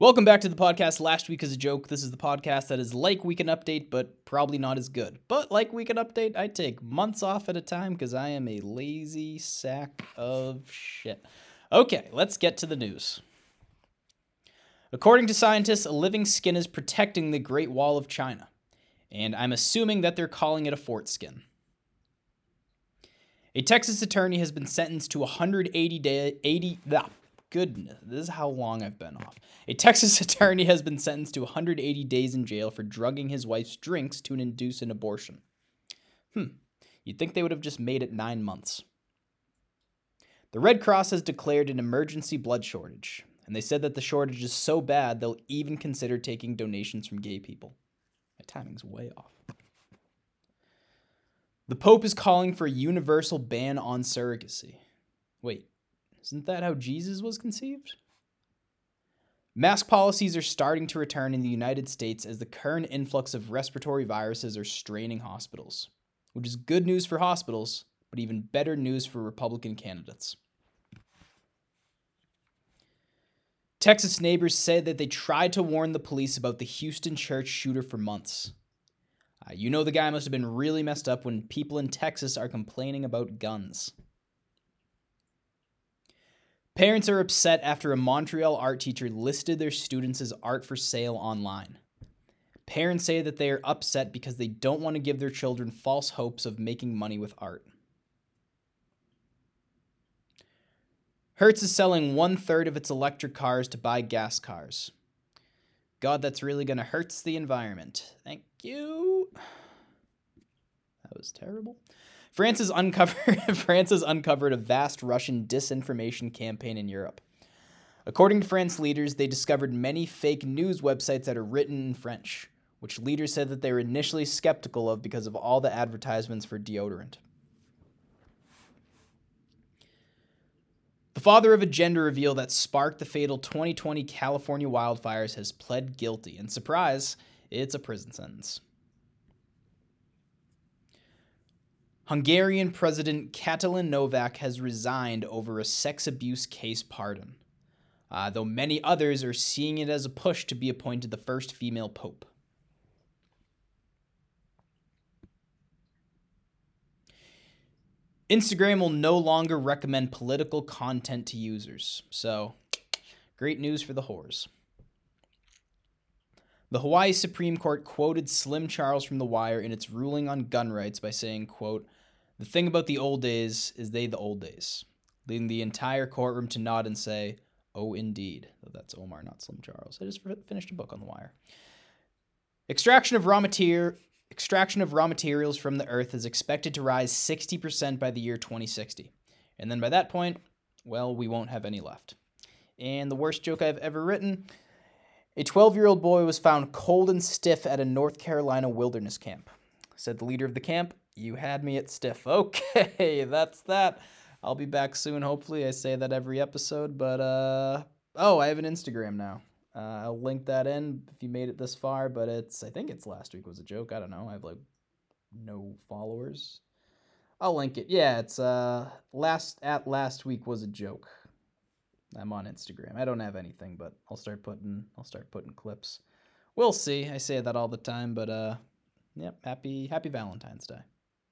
Welcome back to the podcast. Last week is a joke. This is the podcast that is like Weekend Update, but probably not as good. But like Weekend Update, I take months off at a time because I am a lazy sack of shit. Okay, let's get to the news. According to scientists, a living skin is protecting the Great Wall of China, and I'm assuming that they're calling it a fort skin. A Texas attorney has been sentenced to 180 day 80 ah, goodness, this is how long I've been off. A Texas attorney has been sentenced to 180 days in jail for drugging his wife's drinks to induce an abortion. Hmm, you'd think they would have just made it nine months. The Red Cross has declared an emergency blood shortage, and they said that the shortage is so bad they'll even consider taking donations from gay people. My timing's way off. The Pope is calling for a universal ban on surrogacy. Wait, isn't that how Jesus was conceived? Mask policies are starting to return in the United States as the current influx of respiratory viruses are straining hospitals, which is good news for hospitals, but even better news for Republican candidates. Texas neighbors said that they tried to warn the police about the Houston church shooter for months. Uh, you know the guy must have been really messed up when people in Texas are complaining about guns. Parents are upset after a Montreal art teacher listed their students as art for sale online. Parents say that they are upset because they don't want to give their children false hopes of making money with art. Hertz is selling one third of its electric cars to buy gas cars. God, that's really going to hurt the environment. Thank you. That was terrible. France has uncovered France has uncovered a vast Russian disinformation campaign in Europe. According to France leaders, they discovered many fake news websites that are written in French, which leaders said that they were initially skeptical of because of all the advertisements for deodorant. The father of a gender reveal that sparked the fatal 2020 California wildfires has pled guilty, and surprise, it's a prison sentence. Hungarian President Katalin Novak has resigned over a sex abuse case pardon, uh, though many others are seeing it as a push to be appointed the first female pope. Instagram will no longer recommend political content to users, so great news for the whores. The Hawaii Supreme Court quoted Slim Charles from The Wire in its ruling on gun rights by saying, quote, The thing about the old days is they the old days, leading the entire courtroom to nod and say, Oh, indeed. That's Omar, not Slim Charles. I just finished a book on The Wire. Extraction of raw material extraction of raw materials from the earth is expected to rise 60% by the year 2060. And then by that point, well, we won't have any left. And the worst joke I've ever written a 12 year old boy was found cold and stiff at a North Carolina wilderness camp. Said the leader of the camp, You had me at stiff. Okay, that's that. I'll be back soon, hopefully. I say that every episode, but uh oh, I have an Instagram now. Uh, I'll link that in if you made it this far, but it's I think it's last week was a joke. I don't know. I have like no followers. I'll link it. Yeah, it's uh last at last week was a joke. I'm on Instagram. I don't have anything, but I'll start putting I'll start putting clips. We'll see. I say that all the time, but uh yep, happy happy Valentine's Day.